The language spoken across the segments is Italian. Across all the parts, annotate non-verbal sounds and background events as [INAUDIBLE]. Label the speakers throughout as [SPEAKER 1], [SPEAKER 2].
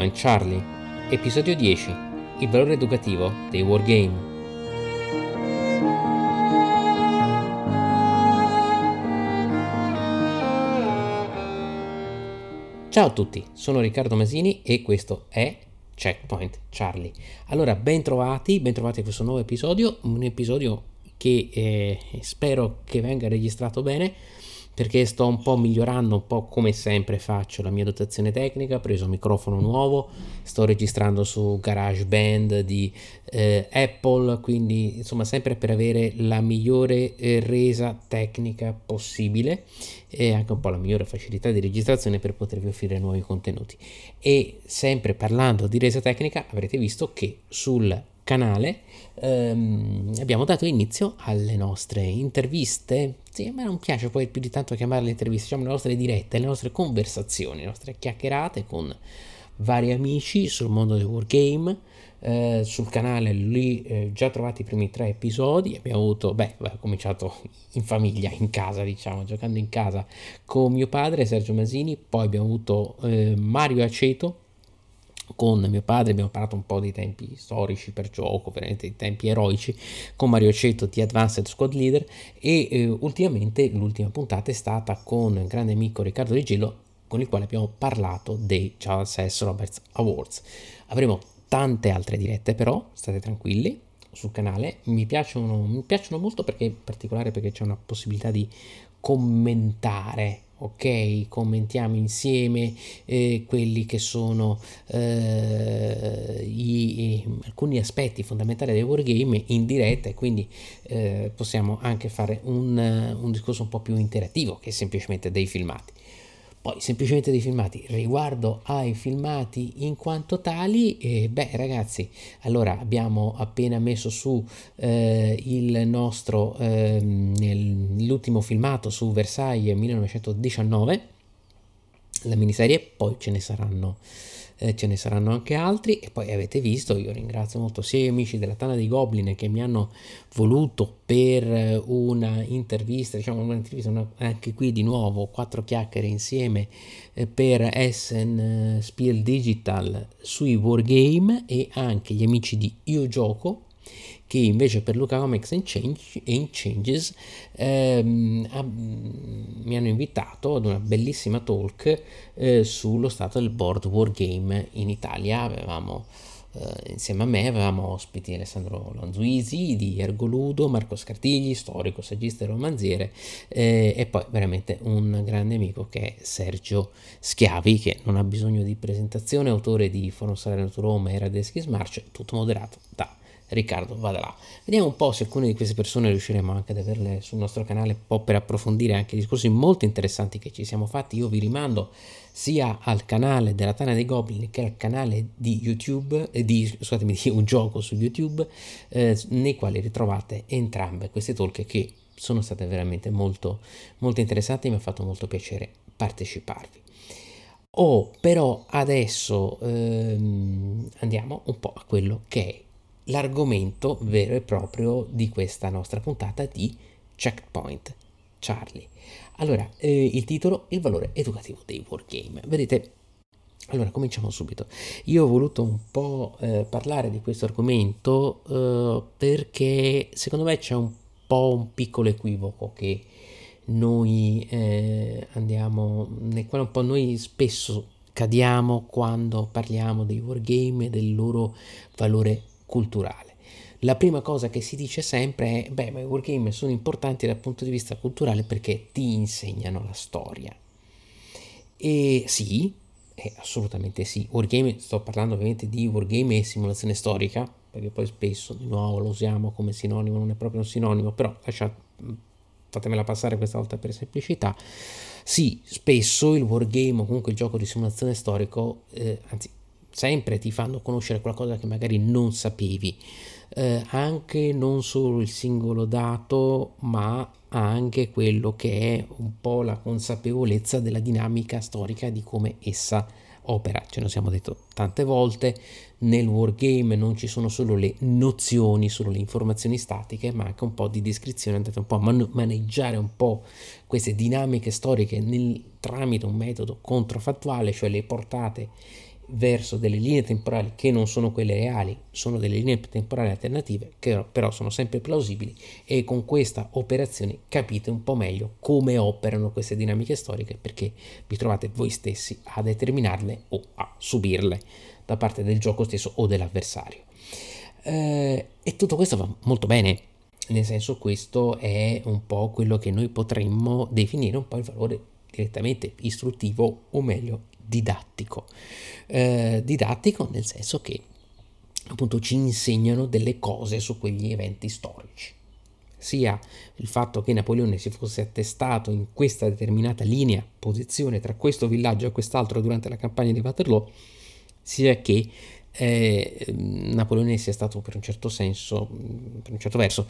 [SPEAKER 1] Checkpoint Charlie, episodio 10, il valore educativo dei wargame. Ciao a tutti, sono Riccardo Masini e questo è Checkpoint Charlie. Allora, bentrovati, bentrovati a questo nuovo episodio, un episodio che eh, spero che venga registrato bene perché sto un po' migliorando, un po' come sempre faccio la mia dotazione tecnica, ho preso un microfono nuovo, sto registrando su GarageBand di eh, Apple, quindi insomma sempre per avere la migliore eh, resa tecnica possibile e anche un po' la migliore facilità di registrazione per potervi offrire nuovi contenuti. E sempre parlando di resa tecnica avrete visto che sul canale ehm, abbiamo dato inizio alle nostre interviste. Sì, a me non piace poi più di tanto chiamarle interviste, diciamo le nostre dirette, le nostre conversazioni, le nostre chiacchierate con vari amici sul mondo del wargame. Eh, sul canale lì eh, già trovate i primi tre episodi abbiamo avuto beh ho cominciato in famiglia in casa diciamo giocando in casa con mio padre Sergio Masini poi abbiamo avuto eh, Mario Aceto con mio padre abbiamo parlato un po' dei tempi storici per gioco, veramente dei tempi eroici, con Mario Ceto di Advanced Squad Leader e eh, ultimamente l'ultima puntata è stata con il grande amico Riccardo Rigillo con il quale abbiamo parlato dei Charles S. Roberts Awards. Avremo tante altre dirette però, state tranquilli sul canale, mi piacciono, mi piacciono molto perché in particolare perché c'è una possibilità di commentare ok? Commentiamo insieme eh, quelli che sono eh, i, alcuni aspetti fondamentali del wargame in diretta e quindi eh, possiamo anche fare un, un discorso un po' più interattivo che semplicemente dei filmati. Poi semplicemente dei filmati, riguardo ai filmati in quanto tali, eh, beh ragazzi, allora abbiamo appena messo su eh, il nostro, eh, l'ultimo filmato su Versailles 1919, la miniserie, poi ce ne saranno eh, ce ne saranno anche altri. E poi avete visto, io ringrazio molto sia gli amici della Tana dei Goblin che mi hanno voluto per eh, una intervista, diciamo un'intervista una, anche qui di nuovo, quattro chiacchiere insieme eh, per Essen eh, Spiel Digital sui wargame e anche gli amici di Io Gioco che invece per Luca Comics and, Change, and Changes ehm, ha, mi hanno invitato ad una bellissima talk eh, sullo stato del board wargame in Italia. Avevamo eh, insieme a me avevamo ospiti Alessandro Lanzuisi di Ergoludo, Marco Scartigli, storico, saggista e romanziere, eh, e poi veramente un grande amico che è Sergio Schiavi, che non ha bisogno di presentazione, autore di Forum Salerno to Roma e Radeschi March, tutto moderato da Riccardo, vada là. Vediamo un po' se alcune di queste persone riusciremo anche ad averle sul nostro canale, un po' per approfondire anche discorsi molto interessanti che ci siamo fatti. Io vi rimando sia al canale della Tana dei Goblin che al canale di YouTube, eh, di, scusatemi, [LAUGHS] di un gioco su YouTube, eh, nei quali ritrovate entrambe queste talk che sono state veramente molto, molto interessanti e mi ha fatto molto piacere parteciparvi. Oh, però adesso ehm, andiamo un po' a quello che è l'argomento vero e proprio di questa nostra puntata di Checkpoint Charlie. Allora, eh, il titolo, il valore educativo dei wargame. Vedete, allora cominciamo subito. Io ho voluto un po' eh, parlare di questo argomento eh, perché secondo me c'è un po' un piccolo equivoco che noi eh, andiamo, nel quale un po' noi spesso cadiamo quando parliamo dei wargame e del loro valore culturale. La prima cosa che si dice sempre è, beh, ma i wargame sono importanti dal punto di vista culturale perché ti insegnano la storia. E sì, eh, assolutamente sì. Wargame, sto parlando ovviamente di wargame e simulazione storica, perché poi spesso di nuovo lo usiamo come sinonimo, non è proprio un sinonimo, però lasciate, fatemela passare questa volta per semplicità. Sì, spesso il wargame o comunque il gioco di simulazione storico, eh, anzi sempre ti fanno conoscere qualcosa che magari non sapevi, eh, anche non solo il singolo dato, ma anche quello che è un po' la consapevolezza della dinamica storica di come essa opera. Ce lo siamo detto tante volte, nel wargame non ci sono solo le nozioni, solo le informazioni statiche, ma anche un po' di descrizione, andate un po' a man- maneggiare un po' queste dinamiche storiche nel, tramite un metodo controfattuale, cioè le portate verso delle linee temporali che non sono quelle reali, sono delle linee temporali alternative che però sono sempre plausibili e con questa operazione capite un po' meglio come operano queste dinamiche storiche perché vi trovate voi stessi a determinarle o a subirle da parte del gioco stesso o dell'avversario. Eh, e tutto questo va molto bene, nel senso questo è un po' quello che noi potremmo definire un po' il valore direttamente istruttivo o meglio didattico. Eh, didattico nel senso che appunto ci insegnano delle cose su quegli eventi storici. Sia il fatto che Napoleone si fosse attestato in questa determinata linea, posizione tra questo villaggio e quest'altro durante la campagna di Waterloo, sia che eh, Napoleone sia stato per un certo senso, per un certo verso,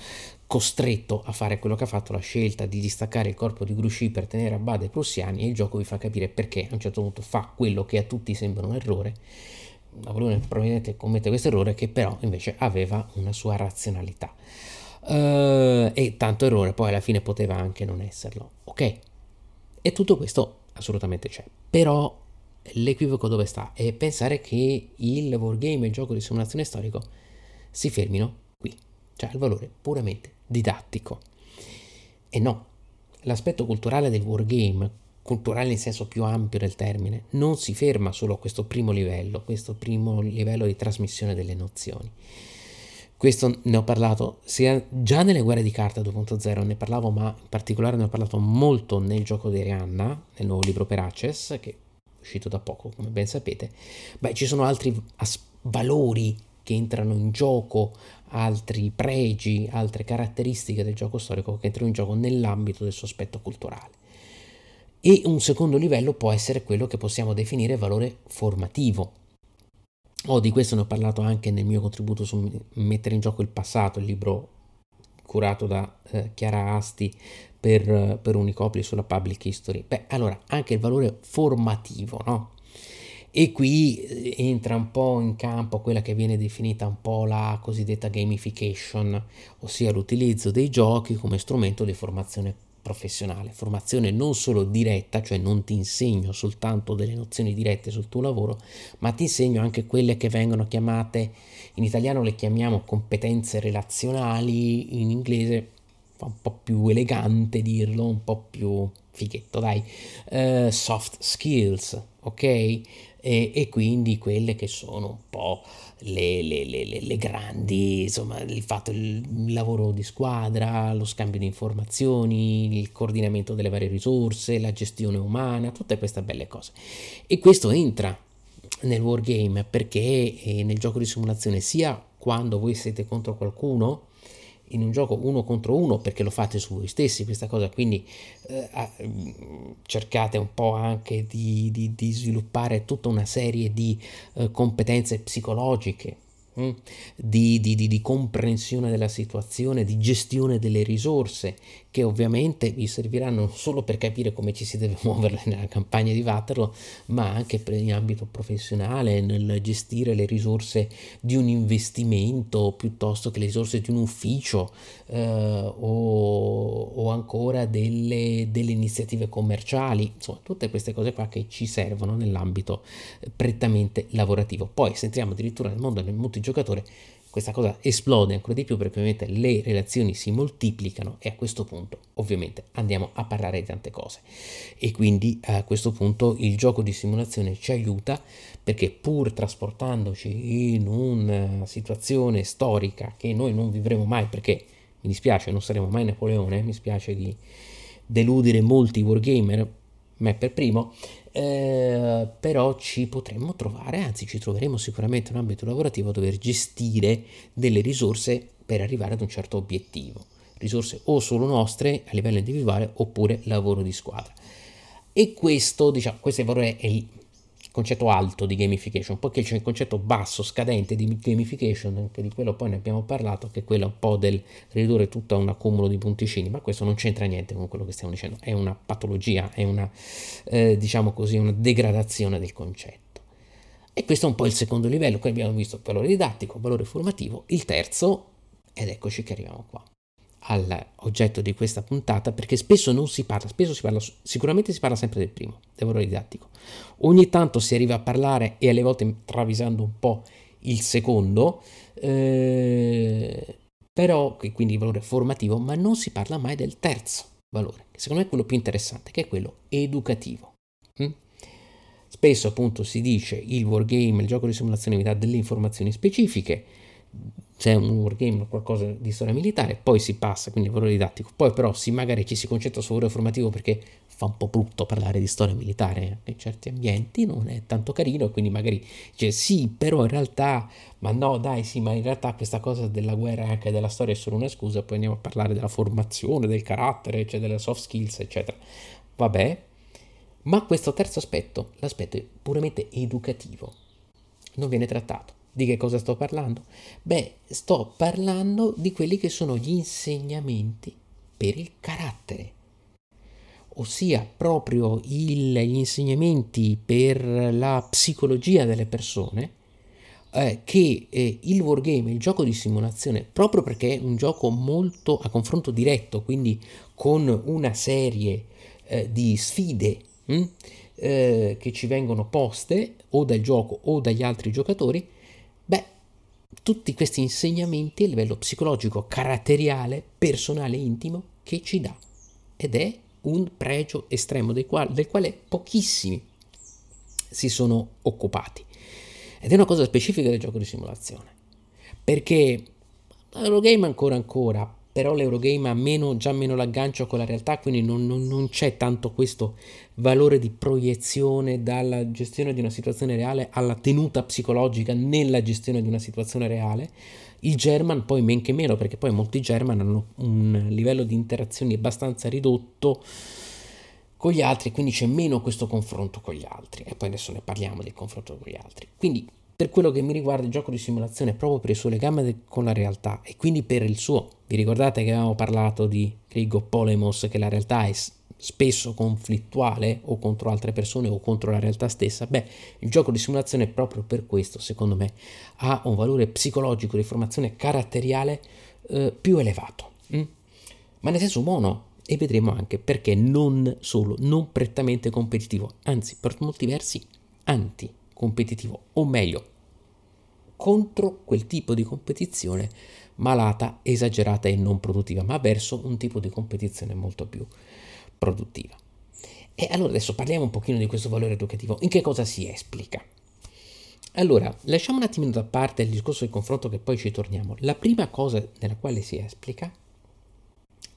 [SPEAKER 1] costretto a fare quello che ha fatto, la scelta di distaccare il corpo di Grouchy per tenere a bada i prussiani e il gioco vi fa capire perché a un certo punto fa quello che a tutti sembra un errore. Napoleone probabilmente commette questo errore che però invece aveva una sua razionalità. Uh, e tanto errore poi alla fine poteva anche non esserlo. Ok? E tutto questo assolutamente c'è. Però l'equivoco dove sta? È pensare che il wargame il gioco di simulazione storico si fermino qui, cioè il valore puramente didattico. E no, l'aspetto culturale del wargame, culturale in senso più ampio del termine, non si ferma solo a questo primo livello, questo primo livello di trasmissione delle nozioni. Questo ne ho parlato sia già nelle guerre di carta 2.0, ne parlavo, ma in particolare ne ho parlato molto nel gioco di Rihanna, nel nuovo libro per Access, che uscito da poco, come ben sapete, beh, ci sono altri as- valori che entrano in gioco, altri pregi, altre caratteristiche del gioco storico che entrano in gioco nell'ambito del suo aspetto culturale. E un secondo livello può essere quello che possiamo definire valore formativo. Oh, di questo ne ho parlato anche nel mio contributo su Mettere in gioco il passato, il libro curato da eh, Chiara Asti per, per Unicopli sulla public history. Beh, allora anche il valore formativo, no? E qui eh, entra un po' in campo quella che viene definita un po' la cosiddetta gamification, ossia l'utilizzo dei giochi come strumento di formazione professionale, formazione non solo diretta, cioè non ti insegno soltanto delle nozioni dirette sul tuo lavoro, ma ti insegno anche quelle che vengono chiamate, in italiano le chiamiamo competenze relazionali, in inglese un po' più elegante dirlo, un po' più fighetto, dai, uh, soft skills, ok? E, e, quindi quelle che sono un po' le, le, le, le grandi, insomma, il fatto, il lavoro di squadra, lo scambio di informazioni, il coordinamento delle varie risorse, la gestione umana, tutte queste belle cose. E questo entra nel wargame perché eh, nel gioco di simulazione sia quando voi siete contro qualcuno in un gioco uno contro uno perché lo fate su voi stessi questa cosa, quindi eh, cercate un po' anche di, di, di, sviluppare tutta una serie di eh, competenze psicologiche Mm? Di, di, di, di, comprensione della situazione, di gestione delle risorse, che ovviamente vi serviranno non solo per capire come ci si deve [LAUGHS] muovere nella campagna di Waterloo, ma anche in ambito professionale, nel gestire le risorse di un investimento piuttosto che le risorse di un ufficio eh, o, o, ancora delle, delle iniziative commerciali, insomma tutte queste cose qua che ci servono nell'ambito prettamente lavorativo. Poi se entriamo addirittura nel mondo del multi multigiocatore, questa cosa esplode ancora di più perché ovviamente le relazioni si moltiplicano e a questo punto ovviamente andiamo a parlare di tante cose. E quindi a questo punto il gioco di simulazione ci aiuta perché pur trasportandoci in una situazione storica che noi non vivremo mai perché mi dispiace non saremo mai Napoleone mi spiace di deludere molti wargamer me per primo eh, però ci potremmo trovare, anzi ci troveremo sicuramente in un ambito lavorativo a dover gestire delle risorse per arrivare ad un certo obiettivo, risorse o solo nostre a livello individuale oppure lavoro di squadra. E questo, diciamo, questo è il concetto alto di gamification, poi c'è il concetto basso, scadente di gamification, anche di quello poi ne abbiamo parlato, che è quello un po' del ridurre tutto a un accumulo di punticini, ma questo non c'entra niente con quello che stiamo dicendo, è una patologia, è una, eh, diciamo così, una degradazione del concetto. E questo è un po' il secondo livello, qui abbiamo visto valore didattico, valore formativo, il terzo, ed eccoci che arriviamo qua. All'oggetto di questa puntata perché spesso non si parla, spesso si parla, sicuramente si parla sempre del primo, del valore didattico. Ogni tanto si arriva a parlare e alle volte travisando un po' il secondo, eh, però quindi il valore formativo, ma non si parla mai del terzo valore, che secondo me è quello più interessante, che è quello educativo. Mm? Spesso appunto si dice il wargame, il gioco di simulazione mi dà delle informazioni specifiche, c'è un wargame o qualcosa di storia militare, poi si passa, quindi il valore didattico, poi però si, magari ci si concentra sul valore formativo perché fa un po' brutto parlare di storia militare in certi ambienti, non è tanto carino, quindi magari dice sì, però in realtà, ma no dai sì, ma in realtà questa cosa della guerra e anche della storia è solo una scusa, poi andiamo a parlare della formazione, del carattere, cioè delle soft skills, eccetera. Vabbè, ma questo terzo aspetto, l'aspetto puramente educativo, non viene trattato. Di che cosa sto parlando? Beh, sto parlando di quelli che sono gli insegnamenti per il carattere, ossia proprio il, gli insegnamenti per la psicologia delle persone, eh, che eh, il wargame, il gioco di simulazione, proprio perché è un gioco molto a confronto diretto, quindi con una serie eh, di sfide mh, hm, eh, che ci vengono poste o dal gioco o dagli altri giocatori, Beh, tutti questi insegnamenti a livello psicologico, caratteriale, personale, intimo, che ci dà. Ed è un pregio estremo del quale, del quale pochissimi si sono occupati. Ed è una cosa specifica del gioco di simulazione. Perché l'Eurogame ancora ancora però l'Eurogame ha meno, già meno l'aggancio con la realtà, quindi non, non, non, c'è tanto questo valore di proiezione dalla gestione di una situazione reale alla tenuta psicologica nella gestione di una situazione reale. Il German poi men che meno, perché poi molti German hanno un livello di interazioni abbastanza ridotto con gli altri, quindi c'è meno questo confronto con gli altri. E poi adesso ne parliamo del confronto con gli altri. Quindi per quello che mi riguarda il gioco di simulazione proprio per il suo legame con la realtà e quindi per il suo. Vi ricordate che avevamo parlato di Rigo Polemos che la realtà è spesso conflittuale o contro altre persone o contro la realtà stessa? Beh, il gioco di simulazione proprio per questo, secondo me, ha un valore psicologico di formazione caratteriale eh, più elevato. Mm? Ma nel senso buono, e vedremo anche perché non solo, non prettamente competitivo, anzi per molti versi anti competitivo, o meglio, contro quel tipo di competizione malata, esagerata e non produttiva, ma verso un tipo di competizione molto più produttiva. E allora adesso parliamo un pochino di questo valore educativo. In che cosa si esplica? Allora, lasciamo un attimino da parte il discorso del confronto che poi ci torniamo. La prima cosa nella quale si esplica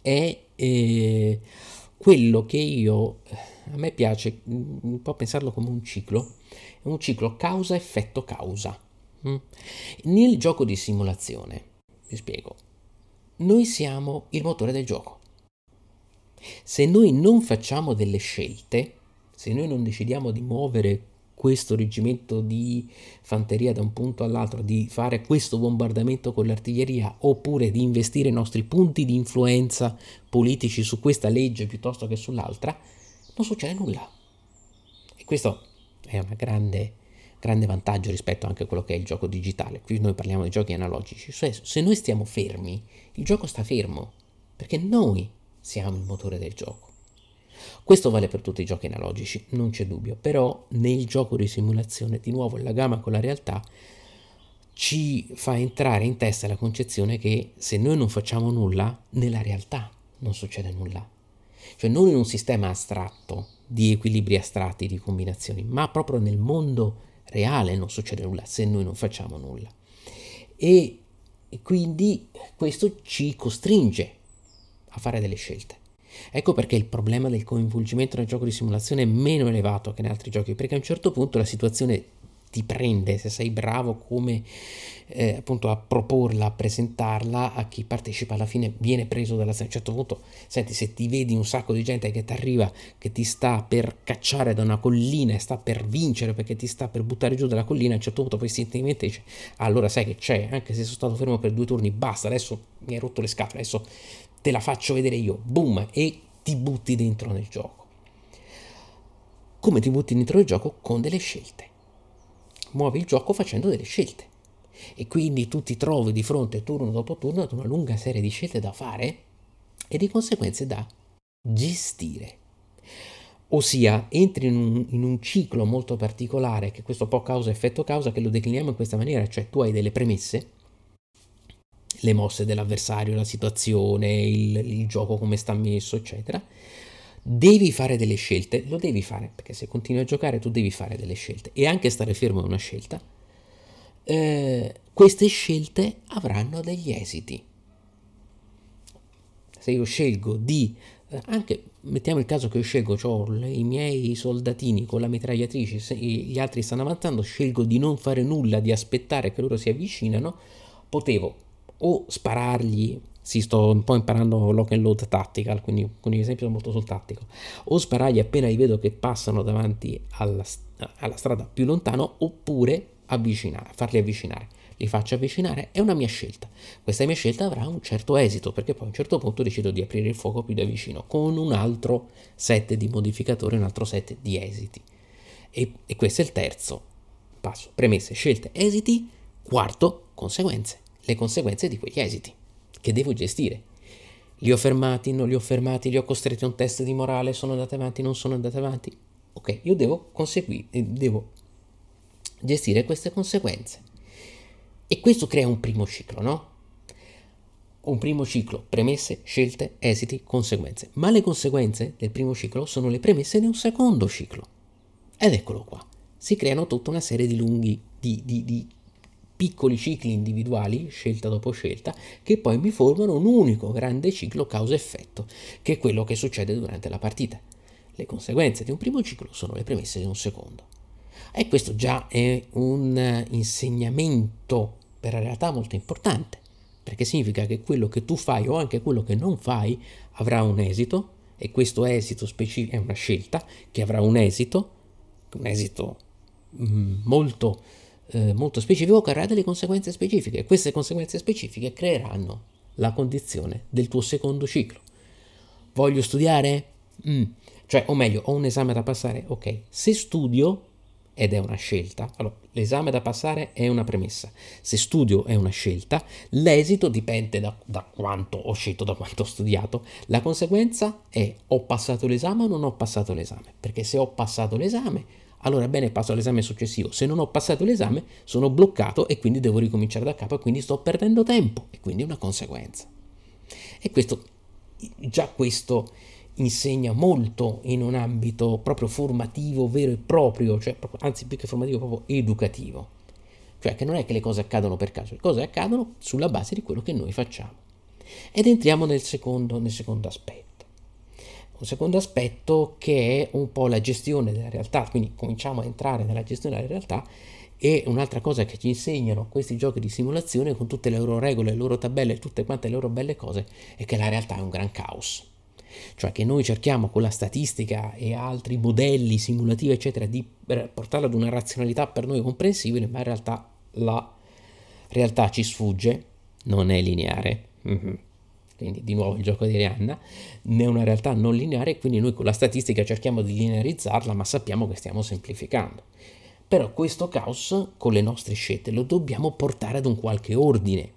[SPEAKER 1] è eh, quello che io, a me piace un po' pensarlo come un ciclo, è un ciclo causa-effetto-causa. Mm? Nel gioco di simulazione, vi spiego, noi siamo il motore del gioco. Se noi non facciamo delle scelte, se noi non decidiamo di muovere questo reggimento di fanteria da un punto all'altro, di fare questo bombardamento con l'artiglieria oppure di investire i nostri punti di influenza politici su questa legge piuttosto che sull'altra, non succede nulla. E questo è un grande, grande vantaggio rispetto anche a quello che è il gioco digitale. Qui noi parliamo di giochi analogici. Cioè, se noi stiamo fermi, il gioco sta fermo, perché noi siamo il motore del gioco. Questo vale per tutti i giochi analogici, non c'è dubbio, però nel gioco di simulazione, di nuovo la gamma con la realtà, ci fa entrare in testa la concezione che se noi non facciamo nulla, nella realtà non succede nulla. Cioè non in un sistema astratto, di equilibri astratti, di combinazioni, ma proprio nel mondo reale non succede nulla se noi non facciamo nulla. E quindi questo ci costringe a fare delle scelte. Ecco perché il problema del coinvolgimento nel gioco di simulazione è meno elevato che in altri giochi, perché a un certo punto la situazione ti prende, se sei bravo come eh, appunto a proporla, a presentarla a chi partecipa alla fine viene preso dalla a un certo punto, senti se ti vedi un sacco di gente che ti arriva, che ti sta per cacciare da una collina e sta per vincere perché ti sta per buttare giù dalla collina, a un certo punto poi istintivamente dice allora sai che c'è, anche se sono stato fermo per due turni, basta, adesso mi hai rotto le scatole, adesso te la faccio vedere io, boom, e ti butti dentro nel gioco. Come ti butti dentro il gioco? Con delle scelte. Muovi il gioco facendo delle scelte. E quindi tu ti trovi di fronte turno dopo turno ad una lunga serie di scelte da fare e di conseguenze da gestire. Ossia, entri in un, in un ciclo molto particolare, che questo po' causa effetto causa, che lo decliniamo in questa maniera, cioè tu hai delle premesse, le mosse dell'avversario, la situazione, il, il gioco come sta messo, eccetera. Devi fare delle scelte, lo devi fare, perché se continui a giocare tu devi fare delle scelte e anche stare fermo è una scelta. Eh, queste scelte avranno degli esiti. Se io scelgo di, eh, anche mettiamo il caso che io scelgo, ho i miei soldatini con la mitragliatrice, gli altri stanno avanzando, scelgo di non fare nulla, di aspettare che loro si avvicinano, potevo o sparargli, si sto un po' imparando lock and load tactical, quindi con esempio molto sul tattico, o sparargli appena li vedo che passano davanti alla, alla strada più lontano, oppure avvicinare, farli avvicinare. Li faccio avvicinare, è una mia scelta. Questa mia scelta avrà un certo esito, perché poi a un certo punto decido di aprire il fuoco più da vicino, con un altro set di modificatori, un altro set di esiti. E, e questo è il terzo passo. Premesse, scelte, esiti. Quarto, conseguenze le conseguenze di quegli esiti che devo gestire. Li ho fermati, non li ho fermati, li ho costretti a un test di morale, sono andati avanti, non sono andati avanti. Ok, io devo conseguire, eh, devo gestire queste conseguenze. E questo crea un primo ciclo, no? Un primo ciclo, premesse, scelte, esiti, conseguenze. Ma le conseguenze del primo ciclo sono le premesse di un secondo ciclo. Ed eccolo qua. Si creano tutta una serie di lunghi, di, di, di piccoli cicli individuali, scelta dopo scelta, che poi mi formano un unico grande ciclo causa-effetto, che è quello che succede durante la partita. Le conseguenze di un primo ciclo sono le premesse di un secondo. E questo già è un insegnamento per la realtà molto importante, perché significa che quello che tu fai o anche quello che non fai avrà un esito, e questo esito specifico è una scelta che avrà un esito, un esito mm, molto eh, molto specifico che avrà delle conseguenze specifiche. Queste conseguenze specifiche creeranno la condizione del tuo secondo ciclo. Voglio studiare? Mm. Cioè, o meglio, ho un esame da passare? Ok, se studio ed è una scelta, allora l'esame da passare è una premessa. Se studio è una scelta, l'esito dipende da, da quanto ho scelto, da quanto ho studiato. La conseguenza è ho passato l'esame o non ho passato l'esame. Perché se ho passato l'esame, allora bene passo all'esame successivo. Se non ho passato l'esame sono bloccato e quindi devo ricominciare da capo e quindi sto perdendo tempo e quindi è una conseguenza. E questo, già questo insegna molto in un ambito proprio formativo vero e proprio, cioè proprio, anzi più che formativo proprio educativo. Cioè che non è che le cose accadono per caso, le cose accadono sulla base di quello che noi facciamo. Ed entriamo nel secondo, nel secondo aspetto. Un secondo aspetto che è un po' la gestione della realtà, quindi cominciamo a entrare nella gestione della realtà e un'altra cosa che ci insegnano questi giochi di simulazione con tutte le loro regole, le loro tabelle, tutte quante le loro belle cose, è che la realtà è un gran caos. Cioè che noi cerchiamo con la statistica e altri modelli simulativi, eccetera, di portarla ad una razionalità per noi comprensibile, ma in realtà la realtà ci sfugge, non è lineare. Mm-hmm quindi di nuovo il gioco di Rihanna, è una realtà non lineare, quindi noi con la statistica cerchiamo di linearizzarla, ma sappiamo che stiamo semplificando. Però questo caos, con le nostre scelte, lo dobbiamo portare ad un qualche ordine.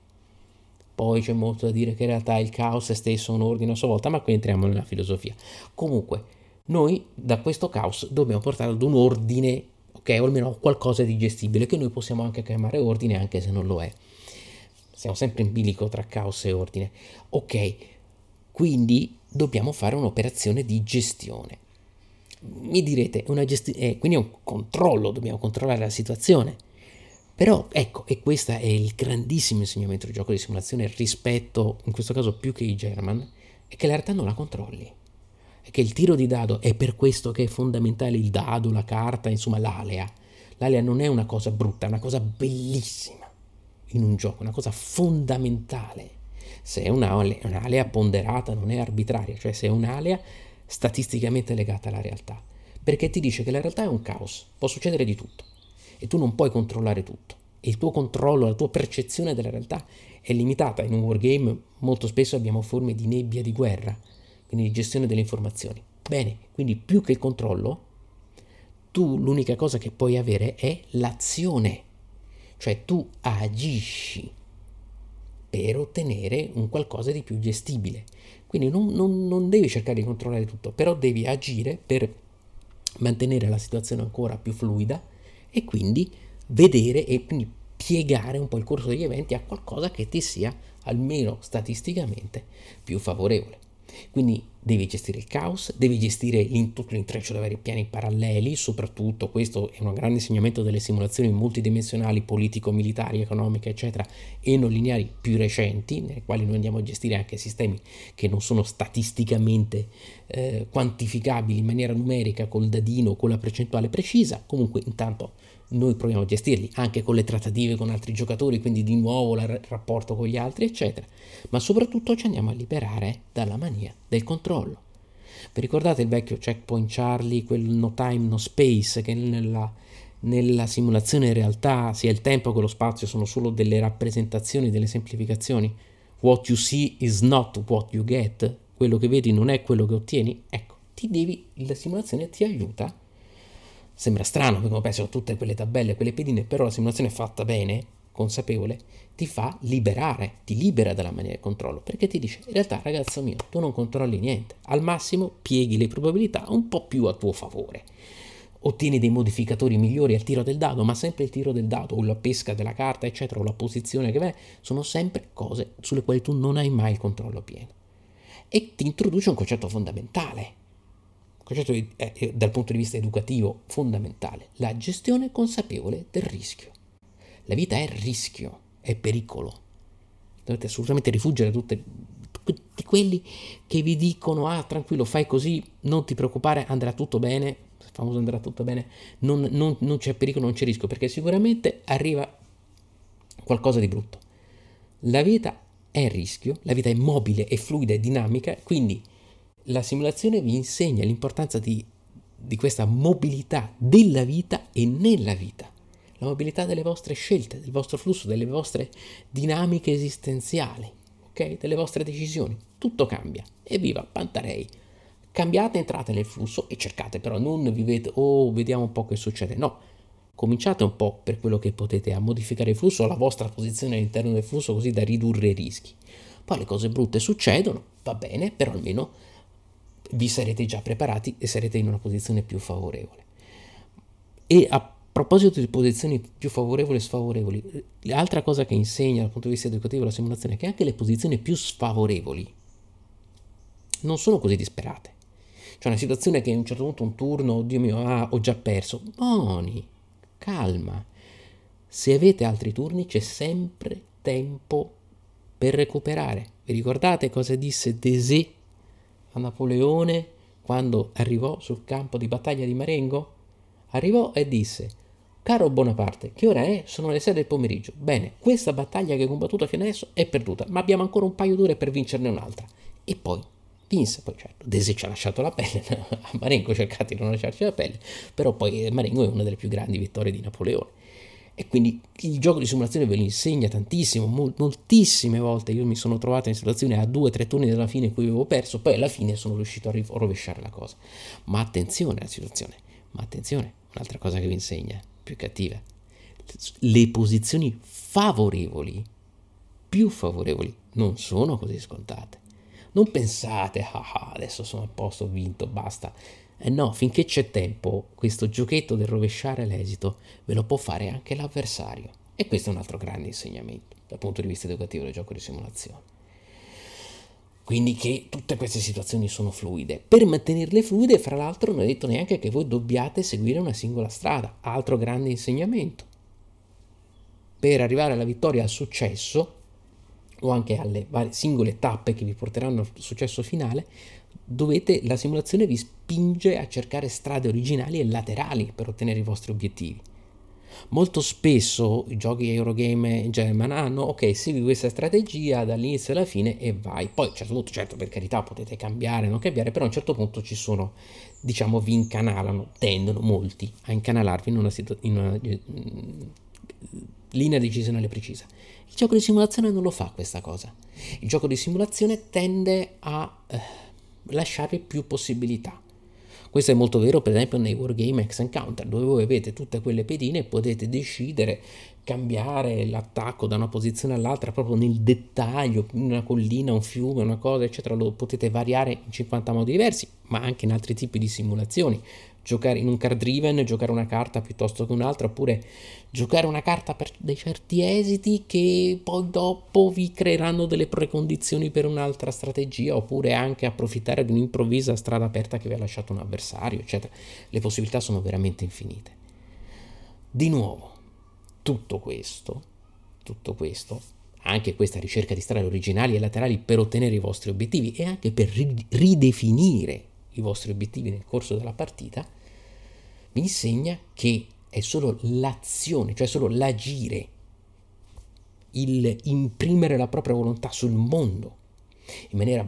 [SPEAKER 1] Poi c'è molto da dire che in realtà il caos è stesso un ordine a sua volta, ma qui entriamo nella filosofia. Comunque, noi da questo caos dobbiamo portare ad un ordine, ok, o almeno qualcosa di gestibile, che noi possiamo anche chiamare ordine, anche se non lo è siamo sempre in bilico tra caos e ordine. Ok, quindi dobbiamo fare un'operazione di gestione. Mi direte, una gesti- eh, quindi è un controllo, dobbiamo controllare la situazione. Però ecco, e questo è il grandissimo insegnamento del gioco di simulazione rispetto, in questo caso più che i German, è che la realtà non la controlli. È che il tiro di dado è per questo che è fondamentale il dado, la carta, insomma l'alea. L'alea non è una cosa brutta, è una cosa bellissima in un gioco, una cosa fondamentale. Se è un'alea ponderata, non è arbitraria, cioè se è un'alea statisticamente legata alla realtà, perché ti dice che la realtà è un caos, può succedere di tutto e tu non puoi controllare tutto. Il tuo controllo, la tua percezione della realtà è limitata. In un wargame molto spesso abbiamo forme di nebbia di guerra, quindi di gestione delle informazioni. Bene, quindi più che il controllo, tu l'unica cosa che puoi avere è l'azione cioè tu agisci per ottenere un qualcosa di più gestibile. Quindi non, non, non devi cercare di controllare tutto, però devi agire per mantenere la situazione ancora più fluida e quindi vedere e quindi piegare un po' il corso degli eventi a qualcosa che ti sia almeno statisticamente più favorevole. Quindi devi gestire il caos, devi gestire tutto l'intreccio di vari piani paralleli, soprattutto questo è un grande insegnamento delle simulazioni multidimensionali, politico-militari, economiche, eccetera, e non lineari più recenti, nelle quali noi andiamo a gestire anche sistemi che non sono statisticamente eh, quantificabili in maniera numerica col dadino con la percentuale precisa. Comunque intanto noi proviamo a gestirli anche con le trattative con altri giocatori, quindi di nuovo il rapporto con gli altri, eccetera. Ma soprattutto ci andiamo a liberare dalla mania del controllo. Vi ricordate il vecchio checkpoint Charlie, quel no time, no space, che nella, nella simulazione in realtà sia il tempo che lo spazio sono solo delle rappresentazioni, delle semplificazioni? What you see is not what you get. Quello che vedi non è quello che ottieni. Ecco, ti devi, la simulazione ti aiuta Sembra strano perché penso a tutte quelle tabelle, quelle pedine, però la simulazione fatta bene, consapevole, ti fa liberare, ti libera dalla mania del controllo, perché ti dice in realtà ragazzo mio, tu non controlli niente, al massimo pieghi le probabilità un po' più a tuo favore. Ottieni dei modificatori migliori al tiro del dado, ma sempre il tiro del dado o la pesca della carta, eccetera, o la posizione che vai, sono sempre cose sulle quali tu non hai mai il controllo pieno. E ti introduce un concetto fondamentale, concetto eh, dal punto di vista educativo fondamentale, la gestione consapevole del rischio. La vita è rischio, è pericolo. Dovete assolutamente rifuggire da tutti quelli che vi dicono ah tranquillo fai così, non ti preoccupare, andrà tutto bene, il famoso andrà tutto bene, non, non, non c'è pericolo, non c'è rischio, perché sicuramente arriva qualcosa di brutto. La vita è rischio, la vita è mobile, è fluida, è dinamica, quindi la simulazione vi insegna l'importanza di, di questa mobilità della vita e nella vita, la mobilità delle vostre scelte, del vostro flusso, delle vostre dinamiche esistenziali, ok? Delle vostre decisioni. Tutto cambia. E viva Pantarei. Cambiate, entrate nel flusso e cercate, però non vivete, oh, vediamo un po' che succede. No, cominciate un po' per quello che potete a modificare il flusso, la vostra posizione all'interno del flusso, così da ridurre i rischi. Poi le cose brutte succedono, va bene, però almeno vi sarete già preparati e sarete in una posizione più favorevole. E a proposito di posizioni più favorevoli e sfavorevoli, l'altra cosa che insegna dal punto di vista educativo la simulazione è che anche le posizioni più sfavorevoli non sono così disperate. C'è una situazione che a un certo punto un turno, oddio mio, ah, ho già perso. Boni, calma. Se avete altri turni c'è sempre tempo per recuperare. Vi ricordate cosa disse Desé a Napoleone quando arrivò sul campo di battaglia di Marengo? Arrivò e disse: Caro Bonaparte, che ora è? Sono le 6 del pomeriggio. Bene, questa battaglia che hai combattuto fino adesso è perduta, ma abbiamo ancora un paio d'ore per vincerne un'altra. E poi vinse, poi certo, Dese ci ha lasciato la pelle, [LAUGHS] a Marengo cercate di non lasciarci la pelle, però poi Marengo è una delle più grandi vittorie di Napoleone. E quindi il gioco di simulazione ve lo insegna tantissimo, moltissime volte io mi sono trovato in situazioni a due o tre turni dalla fine in cui avevo perso, poi alla fine sono riuscito a rovesciare la cosa. Ma attenzione alla situazione, ma attenzione, un'altra cosa che vi insegna, più cattiva, le posizioni favorevoli, più favorevoli, non sono così scontate. Non pensate, ah, ah adesso sono a posto, ho vinto, basta. Eh no, finché c'è tempo, questo giochetto del rovesciare l'esito ve lo può fare anche l'avversario. E questo è un altro grande insegnamento dal punto di vista educativo del gioco di simulazione. Quindi che tutte queste situazioni sono fluide. Per mantenerle fluide, fra l'altro, non è detto neanche che voi dobbiate seguire una singola strada, altro grande insegnamento. Per arrivare alla vittoria, al successo, o anche alle varie singole tappe che vi porteranno al successo finale, dovete, la simulazione vi spinge a cercare strade originali e laterali per ottenere i vostri obiettivi. Molto spesso i giochi Eurogame German hanno, ok, segui questa strategia dall'inizio alla fine e vai. Poi a un certo punto, certo, per carità, potete cambiare, non cambiare, però a un certo punto ci sono, diciamo, vi incanalano, tendono molti a incanalarvi in una, situ- in una mm, linea decisionale precisa. Il gioco di simulazione non lo fa questa cosa. Il gioco di simulazione tende a... Eh, lasciarvi più possibilità. Questo è molto vero per esempio nei Wargame X Encounter, dove voi avete tutte quelle pedine e potete decidere cambiare l'attacco da una posizione all'altra proprio nel dettaglio, una collina, un fiume, una cosa, eccetera, lo potete variare in 50 modi diversi, ma anche in altri tipi di simulazioni. Giocare in un card driven, giocare una carta piuttosto che un'altra, oppure giocare una carta per dei certi esiti che poi dopo vi creeranno delle precondizioni per un'altra strategia, oppure anche approfittare di un'improvvisa strada aperta che vi ha lasciato un avversario, eccetera. Le possibilità sono veramente infinite. Di nuovo, tutto questo, tutto questo, anche questa ricerca di strade originali e laterali per ottenere i vostri obiettivi e anche per ridefinire i vostri obiettivi nel corso della partita, vi insegna che è solo l'azione, cioè solo l'agire, il imprimere la propria volontà sul mondo in maniera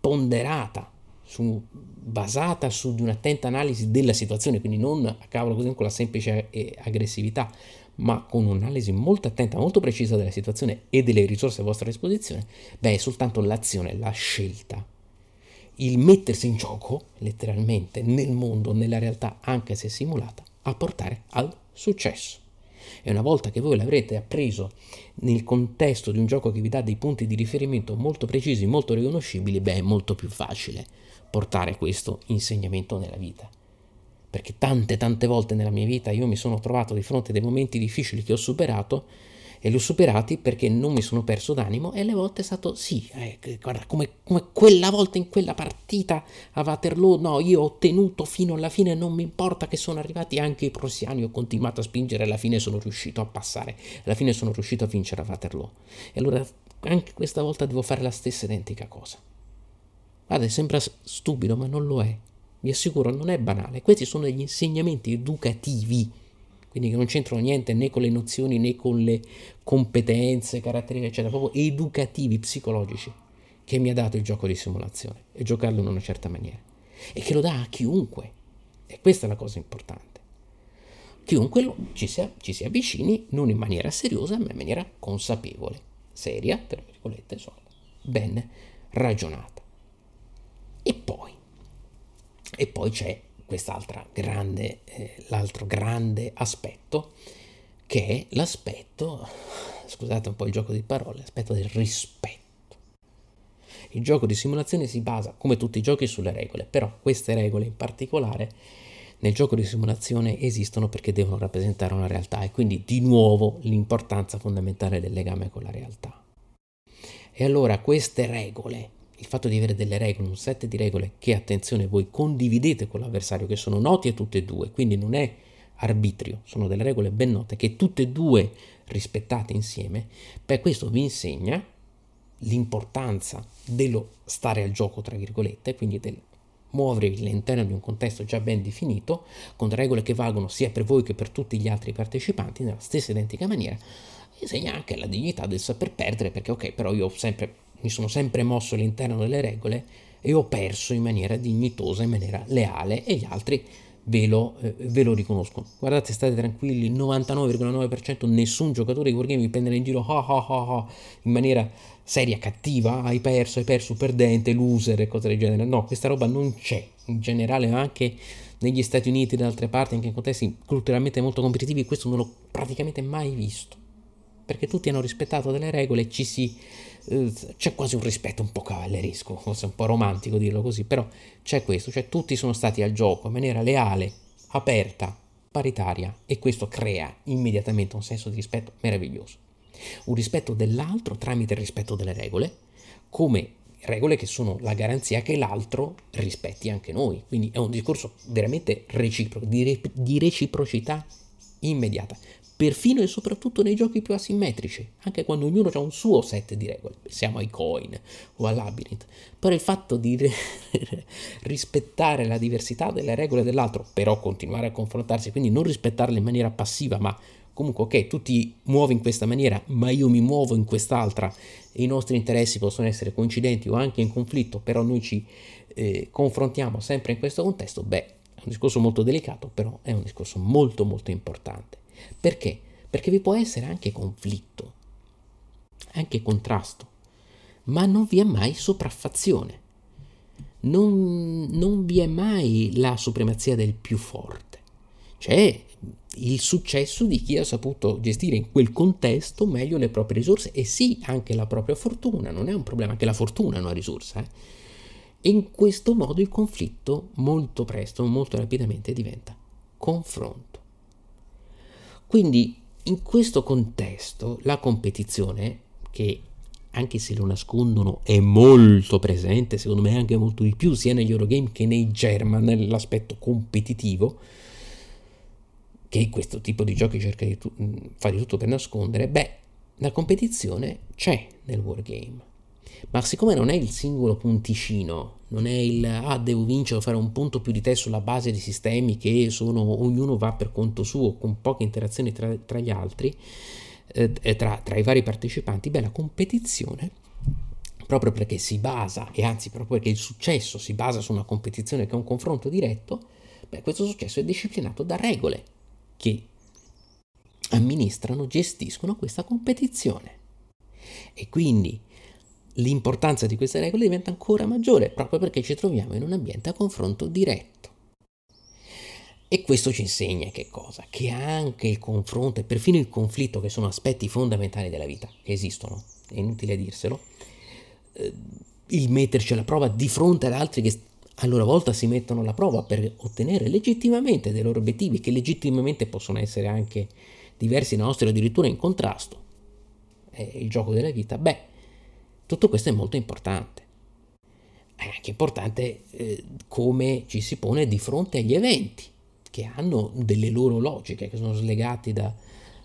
[SPEAKER 1] ponderata, su, basata su di un'attenta analisi della situazione, quindi non a cavolo così con la semplice aggressività, ma con un'analisi molto attenta, molto precisa della situazione e delle risorse a vostra disposizione, beh, è soltanto l'azione, la scelta, il mettersi in gioco, letteralmente, nel mondo, nella realtà, anche se simulata, a portare al successo. E una volta che voi l'avrete appreso nel contesto di un gioco che vi dà dei punti di riferimento molto precisi, molto riconoscibili, beh, è molto più facile portare questo insegnamento nella vita. Perché tante tante volte nella mia vita io mi sono trovato di fronte a dei momenti difficili che ho superato e li ho superati perché non mi sono perso d'animo e alle volte è stato sì, eh, guarda come, come, quella volta in quella partita a Waterloo, no, io ho tenuto fino alla fine, non mi importa che sono arrivati anche i prussiani, ho continuato a spingere alla fine sono riuscito a passare, alla fine sono riuscito a vincere a Waterloo. E allora anche questa volta devo fare la stessa identica cosa. Guarda, sembra stupido, ma non lo è. Vi assicuro, non è banale. Questi sono degli insegnamenti educativi, quindi che non c'entrano niente né con le nozioni né con le competenze, caratteristiche, eccetera, proprio educativi, psicologici, che mi ha dato il gioco di simulazione e giocarlo in una certa maniera. E che lo dà a chiunque. E questa è la cosa importante. Chiunque lo, ci, si, ci si avvicini non in maniera seriosa, ma in maniera consapevole, seria, tra virgolette, insomma, ben ragionata. E poi, e poi c'è quest'altro grande, eh, l'altro grande aspetto, che è l'aspetto, scusate un po' il gioco di parole, l'aspetto del rispetto. Il gioco di simulazione si basa, come tutti i giochi, sulle regole, però queste regole in particolare nel gioco di simulazione esistono perché devono rappresentare una realtà e quindi di nuovo l'importanza fondamentale del legame con la realtà. E allora queste regole il fatto di avere delle regole, un set di regole che, attenzione, voi condividete con l'avversario, che sono noti a tutte e due, quindi non è arbitrio, sono delle regole ben note che tutte e due rispettate insieme, per questo vi insegna l'importanza dello stare al gioco, tra virgolette, quindi del muovervi all'interno di un contesto già ben definito, con regole che valgono sia per voi che per tutti gli altri partecipanti nella stessa identica maniera, insegna anche la dignità del saper perdere, perché ok, però io ho sempre mi sono sempre mosso all'interno delle regole e ho perso in maniera dignitosa, in maniera leale e gli altri ve lo, eh, ve lo riconoscono. Guardate, state tranquilli, il 99,9% nessun giocatore di Wargame vi prenderà in giro oh, oh, oh, in maniera seria, cattiva, hai perso, hai perso, perdente, loser e cose del genere. No, questa roba non c'è in generale, anche negli Stati Uniti e da altre parti, anche in contesti culturalmente molto competitivi, questo non l'ho praticamente mai visto. Perché tutti hanno rispettato delle regole e ci si c'è quasi un rispetto un po' cavalleresco, forse un po' romantico dirlo così, però c'è questo, cioè tutti sono stati al gioco in maniera leale, aperta, paritaria e questo crea immediatamente un senso di rispetto meraviglioso. Un rispetto dell'altro tramite il rispetto delle regole, come regole che sono la garanzia che l'altro rispetti anche noi. Quindi è un discorso veramente reciproco, di, re- di reciprocità immediata perfino e soprattutto nei giochi più asimmetrici, anche quando ognuno ha un suo set di regole, pensiamo ai coin o al labyrinth, però il fatto di [LAUGHS] rispettare la diversità delle regole dell'altro, però continuare a confrontarsi, quindi non rispettarle in maniera passiva, ma comunque ok, tu ti muovi in questa maniera, ma io mi muovo in quest'altra e i nostri interessi possono essere coincidenti o anche in conflitto, però noi ci eh, confrontiamo sempre in questo contesto, beh, è un discorso molto delicato, però è un discorso molto molto importante. Perché? Perché vi può essere anche conflitto, anche contrasto, ma non vi è mai sopraffazione. non, non vi è mai la supremazia del più forte, c'è il successo di chi ha saputo gestire in quel contesto meglio le proprie risorse e sì, anche la propria fortuna, non è un problema, anche la fortuna è una risorsa. Eh? E in questo modo il conflitto molto presto, molto rapidamente diventa confronto. Quindi in questo contesto la competizione, che anche se lo nascondono è molto presente, secondo me anche molto di più, sia negli Eurogame che nei German, nell'aspetto competitivo, che questo tipo di giochi cerca di tu- fare di tutto per nascondere, beh, la competizione c'è nel wargame. Ma siccome non è il singolo punticino, non è il ah, devo vincere o fare un punto più di te sulla base di sistemi che sono, ognuno va per conto suo, con poche interazioni tra, tra gli altri, eh, tra, tra i vari partecipanti, beh, la competizione proprio perché si basa, e anzi proprio perché il successo si basa su una competizione che è un confronto diretto, beh, questo successo è disciplinato da regole che amministrano, gestiscono questa competizione. E quindi l'importanza di queste regole diventa ancora maggiore proprio perché ci troviamo in un ambiente a confronto diretto. E questo ci insegna che cosa? Che anche il confronto e perfino il conflitto, che sono aspetti fondamentali della vita, che esistono, è inutile dirselo, eh, il metterci alla prova di fronte ad altri che a loro volta si mettono alla prova per ottenere legittimamente dei loro obiettivi, che legittimamente possono essere anche diversi da nostri o addirittura in contrasto. È il gioco della vita. Beh, tutto questo è molto importante. È anche importante eh, come ci si pone di fronte agli eventi, che hanno delle loro logiche, che sono slegati da,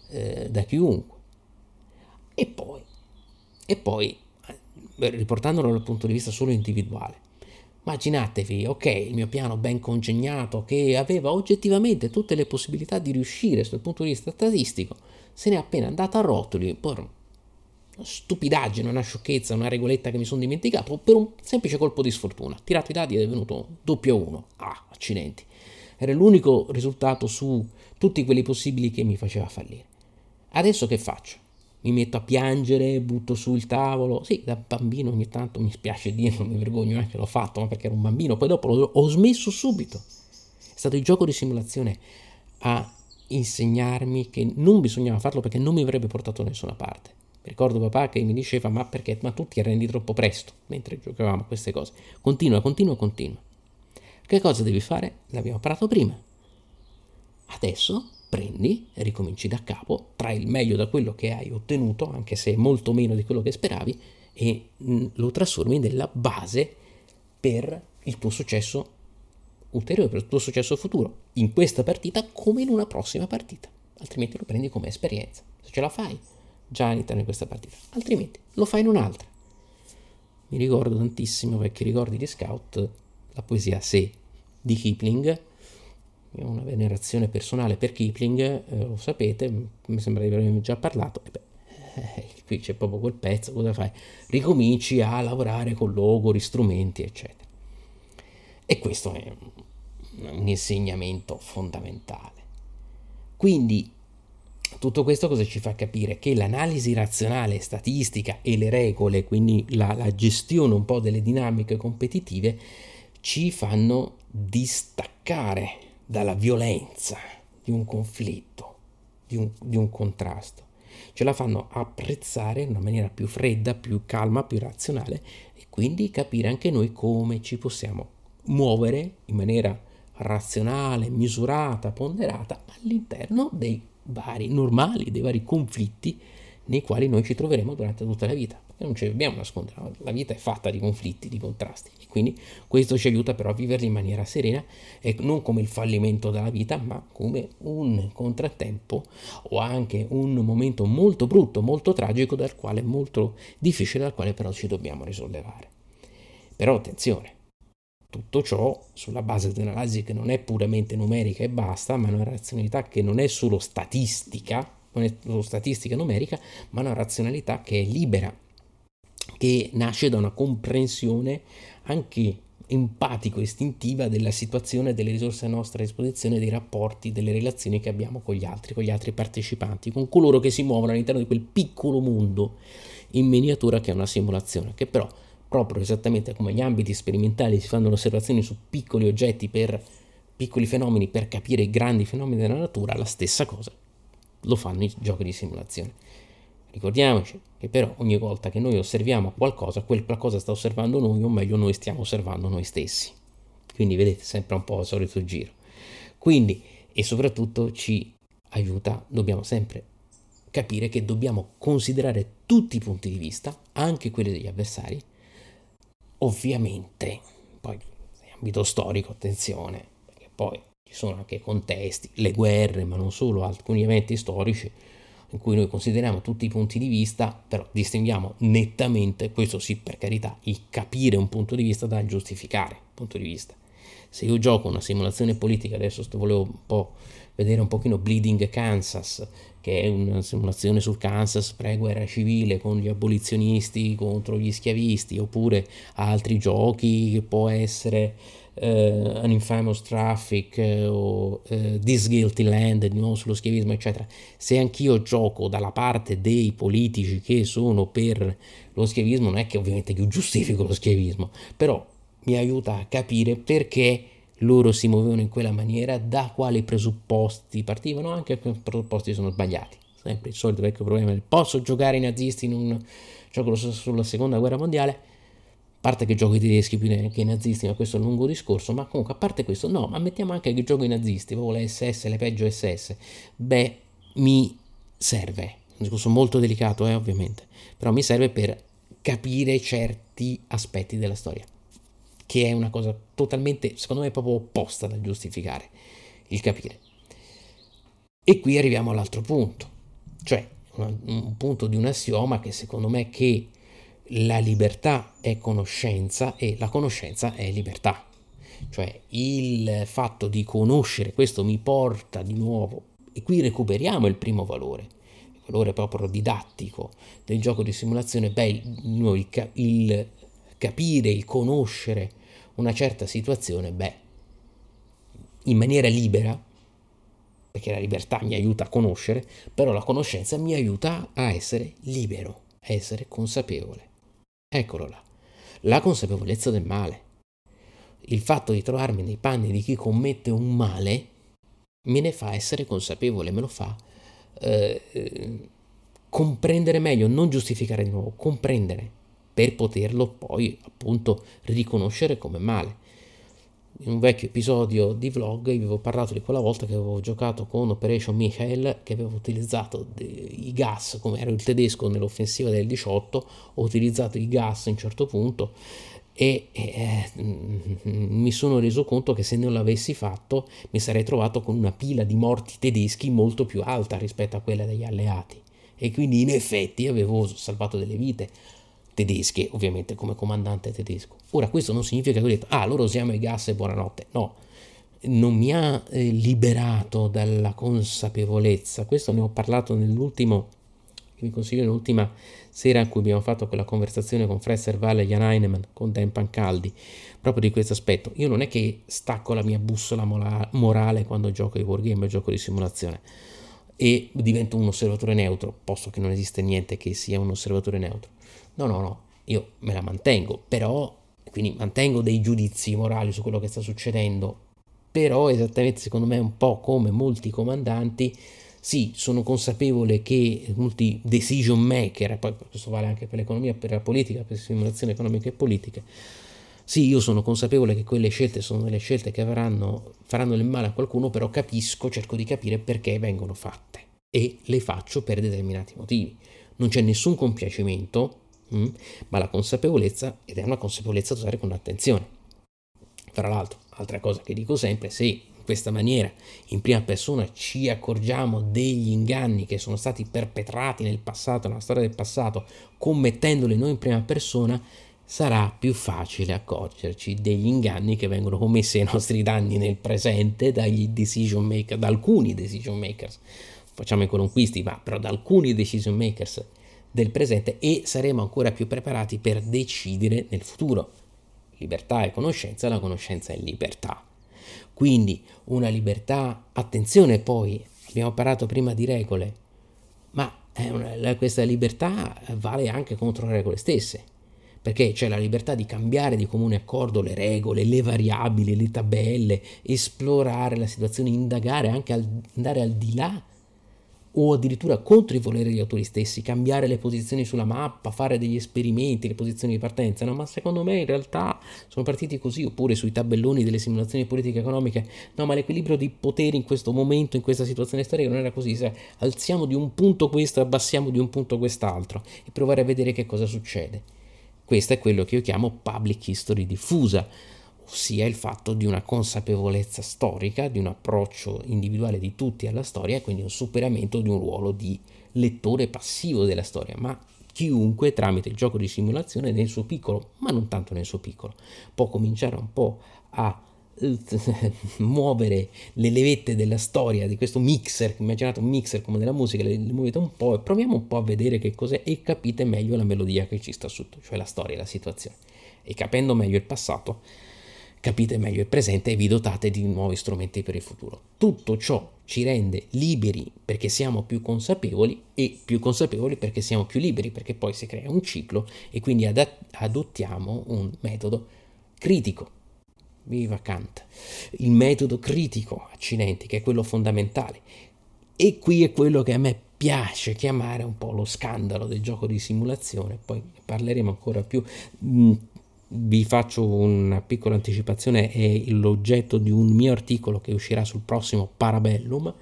[SPEAKER 1] eh, da chiunque. E poi, e poi, eh, riportandolo dal punto di vista solo individuale, Immaginatevi, ok, il mio piano ben congegnato che aveva oggettivamente tutte le possibilità di riuscire dal punto di vista statistico, se n'è appena andata a rotoli stupidaggine, una sciocchezza, una regoletta che mi sono dimenticato, per un semplice colpo di sfortuna. Tirato i dadi ed è venuto doppio uno. Ah, accidenti. Era l'unico risultato su tutti quelli possibili che mi faceva fallire. Adesso che faccio? mi metto a piangere, butto su il tavolo. Sì, da bambino ogni tanto mi spiace dirlo, mi vergogno anche, l'ho fatto, ma perché ero un bambino. Poi dopo ho smesso subito. È stato il gioco di simulazione a insegnarmi che non bisognava farlo perché non mi avrebbe portato da nessuna parte. Mi ricordo papà che mi diceva ma perché? Ma tu ti arrendi troppo presto mentre giocavamo queste cose. Continua, continua, continua. Che cosa devi fare? L'abbiamo parlato prima. Adesso prendi ricominci da capo, trai il meglio da quello che hai ottenuto, anche se molto meno di quello che speravi, e mm, lo trasformi nella base per il tuo successo ulteriore, per il tuo successo futuro, in questa partita come in una prossima partita, altrimenti lo prendi come esperienza. Se ce la fai, già all'interno di questa partita, altrimenti lo fai in un'altra. Mi ricordo tantissimo, vecchi ricordi di Scout, la poesia Se di Kipling, io ho una venerazione personale per Kipling, eh, lo sapete, mi sembra di avervi già parlato. Beh, eh, [LAUGHS] qui c'è proprio quel pezzo, cosa fai? Ricominci a lavorare con logori, strumenti, eccetera. E questo è un insegnamento fondamentale. Quindi tutto questo cosa ci fa capire? Che l'analisi razionale, statistica e le regole, quindi la, la gestione un po' delle dinamiche competitive, ci fanno distaccare dalla violenza di un conflitto, di un, di un contrasto. Ce la fanno apprezzare in una maniera più fredda, più calma, più razionale e quindi capire anche noi come ci possiamo muovere in maniera razionale, misurata, ponderata all'interno dei vari normali, dei vari conflitti nei quali noi ci troveremo durante tutta la vita non ci dobbiamo nascondere, la vita è fatta di conflitti, di contrasti e quindi questo ci aiuta però a viverli in maniera serena e non come il fallimento della vita, ma come un contrattempo o anche un momento molto brutto, molto tragico, dal quale molto difficile, dal quale però ci dobbiamo risollevare. Però attenzione, tutto ciò sulla base di un'analisi che non è puramente numerica e basta, ma una razionalità che non è solo statistica, non è solo statistica numerica, ma una razionalità che è libera che nasce da una comprensione anche empatico-istintiva della situazione, delle risorse a nostra disposizione, dei rapporti, delle relazioni che abbiamo con gli altri, con gli altri partecipanti, con coloro che si muovono all'interno di quel piccolo mondo in miniatura che è una simulazione, che però proprio esattamente come gli ambiti sperimentali si fanno osservazioni su piccoli oggetti per piccoli fenomeni per capire i grandi fenomeni della natura, la stessa cosa lo fanno i giochi di simulazione. Ricordiamoci che però ogni volta che noi osserviamo qualcosa, quel qualcosa sta osservando noi, o meglio noi stiamo osservando noi stessi. Quindi vedete sempre un po' il solito giro. Quindi, e soprattutto ci aiuta, dobbiamo sempre capire che dobbiamo considerare tutti i punti di vista, anche quelli degli avversari. Ovviamente, poi ambito storico, attenzione, perché poi ci sono anche contesti, le guerre, ma non solo, alcuni eventi storici in cui noi consideriamo tutti i punti di vista, però distinguiamo nettamente, questo sì per carità, il capire un punto di vista dal giustificare un punto di vista. Se io gioco una simulazione politica, adesso volevo un po' vedere un pochino Bleeding Kansas, che è una simulazione sul Kansas pre-guerra civile con gli abolizionisti contro gli schiavisti, oppure altri giochi che può essere uh, An Infamous Traffic uh, o uh, This Guilty Land, di nuovo sullo schiavismo, eccetera. Se anch'io gioco dalla parte dei politici che sono per lo schiavismo, non è che ovviamente io giustifico lo schiavismo, però mi aiuta a capire perché loro si muovevano in quella maniera, da quali presupposti partivano, anche se i presupposti sono sbagliati. Sempre il solito vecchio problema posso giocare i nazisti in un gioco sulla seconda guerra mondiale? A parte che gioco i tedeschi più che i nazisti, ma questo è un lungo discorso, ma comunque a parte questo, no, ma mettiamo anche che gioco i nazisti, proprio le SS, le peggio SS, beh, mi serve, un discorso molto delicato, eh, ovviamente, però mi serve per capire certi aspetti della storia che è una cosa totalmente, secondo me, proprio opposta da giustificare, il capire. E qui arriviamo all'altro punto, cioè un, un punto di un assioma che secondo me che la libertà è conoscenza e la conoscenza è libertà. Cioè il fatto di conoscere questo mi porta di nuovo, e qui recuperiamo il primo valore, il valore proprio didattico del gioco di simulazione, beh, il, il capire, il conoscere una certa situazione, beh, in maniera libera, perché la libertà mi aiuta a conoscere, però la conoscenza mi aiuta a essere libero, a essere consapevole. Eccolo là, la consapevolezza del male. Il fatto di trovarmi nei panni di chi commette un male me ne fa essere consapevole, me lo fa eh, comprendere meglio, non giustificare di nuovo, comprendere per poterlo poi appunto riconoscere come male. In un vecchio episodio di vlog vi avevo parlato di quella volta che avevo giocato con Operation Michael, che avevo utilizzato i gas, come ero il tedesco nell'offensiva del 18, ho utilizzato i gas a un certo punto e eh, mi sono reso conto che se non l'avessi fatto mi sarei trovato con una pila di morti tedeschi molto più alta rispetto a quella degli alleati e quindi in effetti avevo salvato delle vite tedesche, ovviamente come comandante tedesco. Ora questo non significa che ho detto, ah, loro usiamo i gas e buonanotte, no, non mi ha eh, liberato dalla consapevolezza, questo ne ho parlato nell'ultimo, vi consiglio l'ultima sera in cui abbiamo fatto quella conversazione con Fresser Valle e Jan Heinemann, con Dan Pancaldi, proprio di questo aspetto. Io non è che stacco la mia bussola morale quando gioco ai wargame, gioco di simulazione e divento un osservatore neutro, posto che non esiste niente che sia un osservatore neutro. No, no, no, io me la mantengo, però, quindi mantengo dei giudizi morali su quello che sta succedendo, però esattamente secondo me un po' come molti comandanti, sì, sono consapevole che molti decision maker, poi questo vale anche per l'economia, per la politica, per le simulazioni economiche e politiche, sì, io sono consapevole che quelle scelte sono delle scelte che avranno, faranno del male a qualcuno, però capisco, cerco di capire perché vengono fatte e le faccio per determinati motivi. Non c'è nessun compiacimento, mm? ma la consapevolezza, ed è una consapevolezza da usare con attenzione. Tra l'altro, altra cosa che dico sempre, se in questa maniera, in prima persona, ci accorgiamo degli inganni che sono stati perpetrati nel passato, nella storia del passato, commettendoli noi in prima persona, sarà più facile accorgerci degli inganni che vengono commessi ai nostri danni nel presente dagli decision maker, da alcuni decision makers. Facciamo i qualunquisti, ma però da alcuni decision makers del presente e saremo ancora più preparati per decidere nel futuro. Libertà e conoscenza, la conoscenza è libertà. Quindi una libertà, attenzione poi, abbiamo parlato prima di regole, ma una, questa libertà vale anche contro le regole stesse, perché c'è la libertà di cambiare di comune accordo le regole, le variabili, le tabelle, esplorare la situazione, indagare, anche al, andare al di là o addirittura contro i voleri degli autori stessi, cambiare le posizioni sulla mappa, fare degli esperimenti, le posizioni di partenza, no? ma secondo me in realtà sono partiti così, oppure sui tabelloni delle simulazioni politiche economiche, no, ma l'equilibrio di poteri in questo momento, in questa situazione storica non era così, se alziamo di un punto questo e abbassiamo di un punto quest'altro e provare a vedere che cosa succede. Questo è quello che io chiamo public history diffusa ossia il fatto di una consapevolezza storica, di un approccio individuale di tutti alla storia e quindi un superamento di un ruolo di lettore passivo della storia, ma chiunque tramite il gioco di simulazione nel suo piccolo, ma non tanto nel suo piccolo, può cominciare un po' a eh, [LAUGHS] muovere le levette della storia di questo mixer, immaginate un mixer come della musica, le, le muovete un po' e proviamo un po' a vedere che cos'è e capite meglio la melodia che ci sta sotto, cioè la storia, la situazione. E capendo meglio il passato, capite meglio il presente e vi dotate di nuovi strumenti per il futuro. Tutto ciò ci rende liberi perché siamo più consapevoli e più consapevoli perché siamo più liberi, perché poi si crea un ciclo e quindi ad- adottiamo un metodo critico. Viva Kant! Il metodo critico, accidenti, che è quello fondamentale. E qui è quello che a me piace chiamare un po' lo scandalo del gioco di simulazione, poi parleremo ancora più mh, vi faccio una piccola anticipazione, è l'oggetto di un mio articolo che uscirà sul prossimo Parabellum,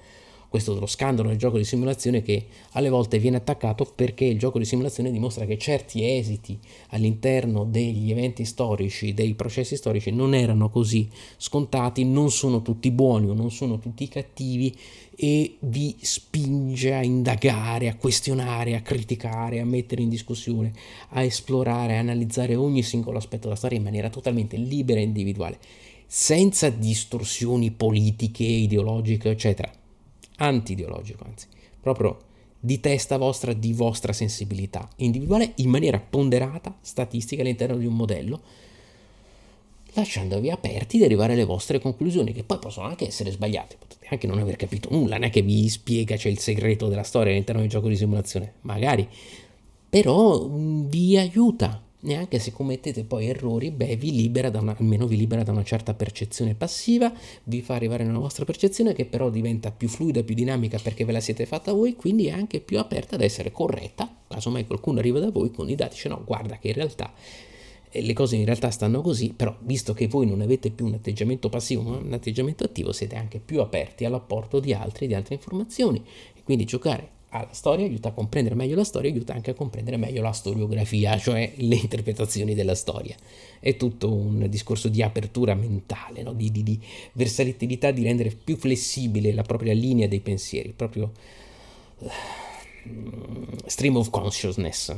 [SPEAKER 1] questo dello scandalo del gioco di simulazione che alle volte viene attaccato perché il gioco di simulazione dimostra che certi esiti all'interno degli eventi storici, dei processi storici non erano così scontati, non sono tutti buoni o non sono tutti cattivi e vi spinge a indagare, a questionare, a criticare, a mettere in discussione, a esplorare, a analizzare ogni singolo aspetto della storia in maniera totalmente libera e individuale, senza distorsioni politiche, ideologiche, eccetera anti-ideologico, anzi, proprio di testa vostra, di vostra sensibilità individuale in maniera ponderata, statistica all'interno di un modello, lasciandovi aperti ad arrivare alle vostre conclusioni, che poi possono anche essere sbagliate, potete anche non aver capito nulla, non è che vi spiega c'è il segreto della storia all'interno del gioco di simulazione, magari, però mm, vi aiuta neanche se commettete poi errori, beh, vi libera da una, almeno vi libera da una certa percezione passiva, vi fa arrivare nella vostra percezione che però diventa più fluida, più dinamica perché ve la siete fatta voi, quindi è anche più aperta ad essere corretta, casomai qualcuno arriva da voi con i dati, dice no, guarda che in realtà eh, le cose in realtà stanno così, però visto che voi non avete più un atteggiamento passivo ma un atteggiamento attivo, siete anche più aperti all'apporto di altri, di altre informazioni, quindi giocare alla storia, aiuta a comprendere meglio la storia, aiuta anche a comprendere meglio la storiografia, cioè le interpretazioni della storia. È tutto un discorso di apertura mentale, no? di, di, di, versatilità, di rendere più flessibile la propria linea dei pensieri, proprio uh, stream of consciousness,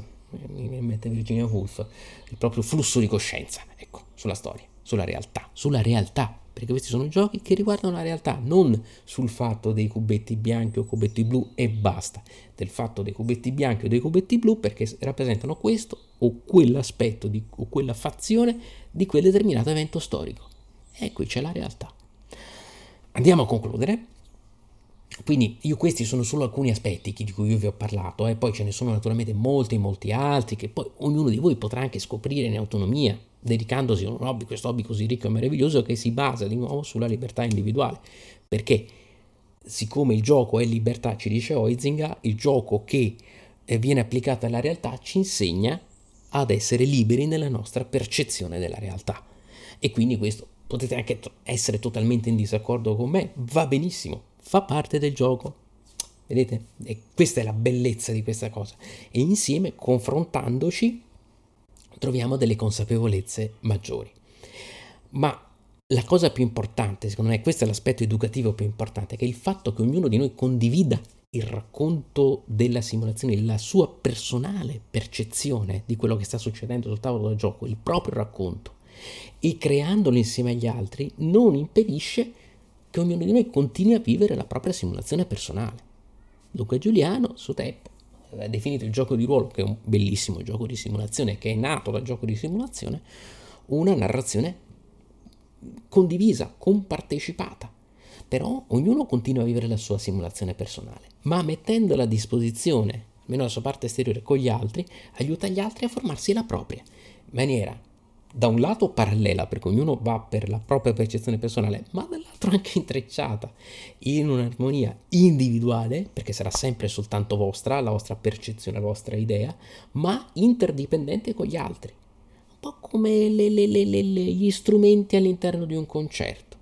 [SPEAKER 1] mi mette Virginia Woolf, il proprio flusso di coscienza, ecco, sulla storia, sulla realtà, sulla realtà perché questi sono giochi che riguardano la realtà, non sul fatto dei cubetti bianchi o cubetti blu e basta, del fatto dei cubetti bianchi o dei cubetti blu perché rappresentano questo o quell'aspetto di, o quella fazione di quel determinato evento storico. E qui c'è la realtà. Andiamo a concludere. Quindi io questi sono solo alcuni aspetti di cui io vi ho parlato, e eh. poi ce ne sono naturalmente molti, molti altri che poi ognuno di voi potrà anche scoprire in autonomia, dedicandosi a un hobby, questo hobby così ricco e meraviglioso che si basa di nuovo sulla libertà individuale. Perché siccome il gioco è libertà, ci dice Oizinga, il gioco che eh, viene applicato alla realtà ci insegna ad essere liberi nella nostra percezione della realtà. E quindi questo potete anche essere totalmente in disaccordo con me, va benissimo, fa parte del gioco. Vedete? E questa è la bellezza di questa cosa. E insieme, confrontandoci, troviamo delle consapevolezze maggiori. Ma la cosa più importante, secondo me, questo è l'aspetto educativo più importante, che è il fatto che ognuno di noi condivida il racconto della simulazione, la sua personale percezione di quello che sta succedendo sul tavolo da gioco, il proprio racconto, e creandolo insieme agli altri, non impedisce che ognuno di noi continui a vivere la propria simulazione personale. Luca Giuliano, su tempo, ha definito il gioco di ruolo, che è un bellissimo gioco di simulazione, che è nato dal gioco di simulazione, una narrazione condivisa, compartecipata. Però ognuno continua a vivere la sua simulazione personale, ma mettendola a disposizione, almeno la sua parte esteriore, con gli altri, aiuta gli altri a formarsi la propria. maniera da un lato parallela, perché ognuno va per la propria percezione personale, ma dall'altro anche intrecciata in un'armonia individuale, perché sarà sempre soltanto vostra, la vostra percezione, la vostra idea, ma interdipendente con gli altri. Un po' come le, le, le, gli strumenti all'interno di un concerto.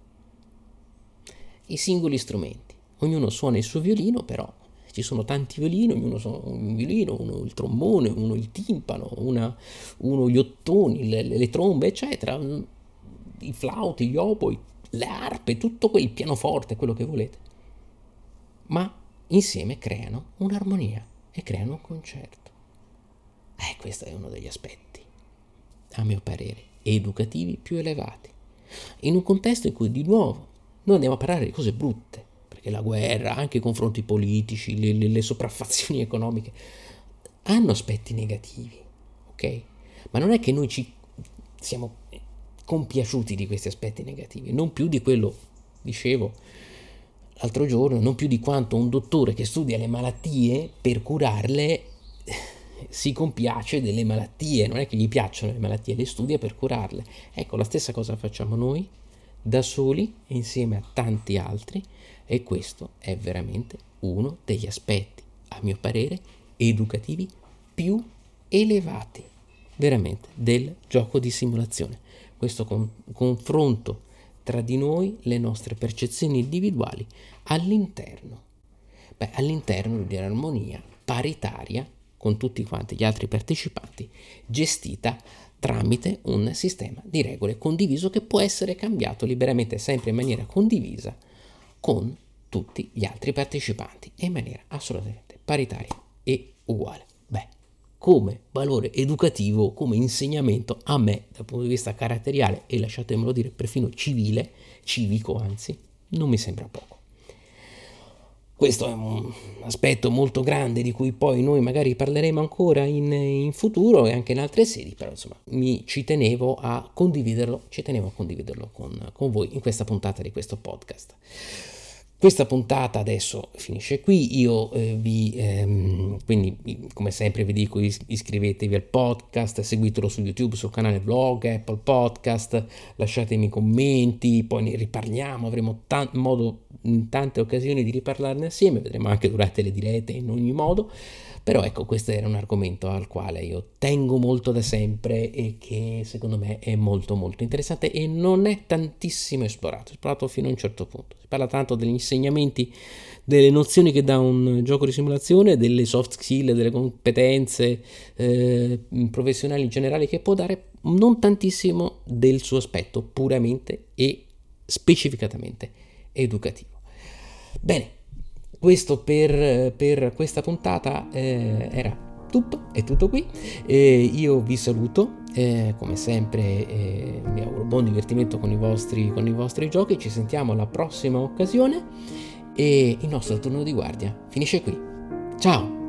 [SPEAKER 1] I singoli strumenti. Ognuno suona il suo violino, però ci sono tanti violini, ognuno suona un violino, uno il trombone, uno il timpano, una, uno gli ottoni, le, le, trombe, eccetera, i flauti, gli oboi, le arpe, tutto quel pianoforte, quello che volete. Ma insieme creano un'armonia e creano un concerto. Eh, questo è uno degli aspetti, a mio parere, educativi più elevati. In un contesto in cui di nuovo noi andiamo a parlare di cose brutte, perché la guerra, anche i confronti politici, le, le, le sopraffazioni [LAUGHS] economiche, hanno aspetti negativi, ok? Ma non è che noi ci siamo compiaciuti di questi aspetti negativi, non più di quello, dicevo l'altro giorno, non più di quanto un dottore che studia le malattie per curarle [LAUGHS] si compiace delle malattie, non è che gli piacciono le malattie, le studia per curarle. Ecco, la stessa cosa facciamo noi da soli insieme a tanti altri e questo è veramente uno degli aspetti, a mio parere, educativi più elevati veramente del gioco di simulazione. Questo con- confronto tra di noi, le nostre percezioni individuali all'interno. Beh, all'interno di un'armonia paritaria con tutti quanti gli altri partecipanti, gestita tramite un sistema di regole condiviso che può essere cambiato liberamente, sempre in maniera condivisa con tutti gli altri partecipanti e in maniera assolutamente paritaria e uguale. Beh, come valore educativo, come insegnamento a me dal punto di vista caratteriale e lasciatemelo dire perfino civile, civico anzi, non mi sembra poco. Questo è un aspetto molto grande di cui poi noi magari parleremo ancora in, in, futuro e anche in altre sedi, però insomma mi ci tenevo a condividerlo, ci tenevo a condividerlo con, con voi in questa puntata di questo podcast. Questa puntata adesso finisce qui, io eh, vi, ehm, quindi come sempre vi dico is- iscrivetevi al podcast, seguitelo su YouTube, sul canale blog, Apple Podcast, lasciatemi commenti, poi ne riparliamo, avremo t- modo in tante occasioni di riparlarne assieme, vedremo anche durante le dirette in ogni modo. Però ecco, questo era un argomento al quale io tengo molto da sempre e che secondo me è molto molto interessante e non è tantissimo esplorato, esplorato fino a un certo punto. Si parla tanto degli insegnamenti, delle nozioni che dà un gioco di simulazione, delle soft skill, delle competenze eh, professionali in generale che può dare, non tantissimo del suo aspetto puramente e specificatamente educativo. Bene, questo per, per questa puntata eh, era tutto, è tutto qui. Eh, io vi saluto, eh, come sempre eh, vi auguro buon divertimento con i, vostri, con i vostri giochi, ci sentiamo alla prossima occasione e il nostro turno di guardia finisce qui. Ciao!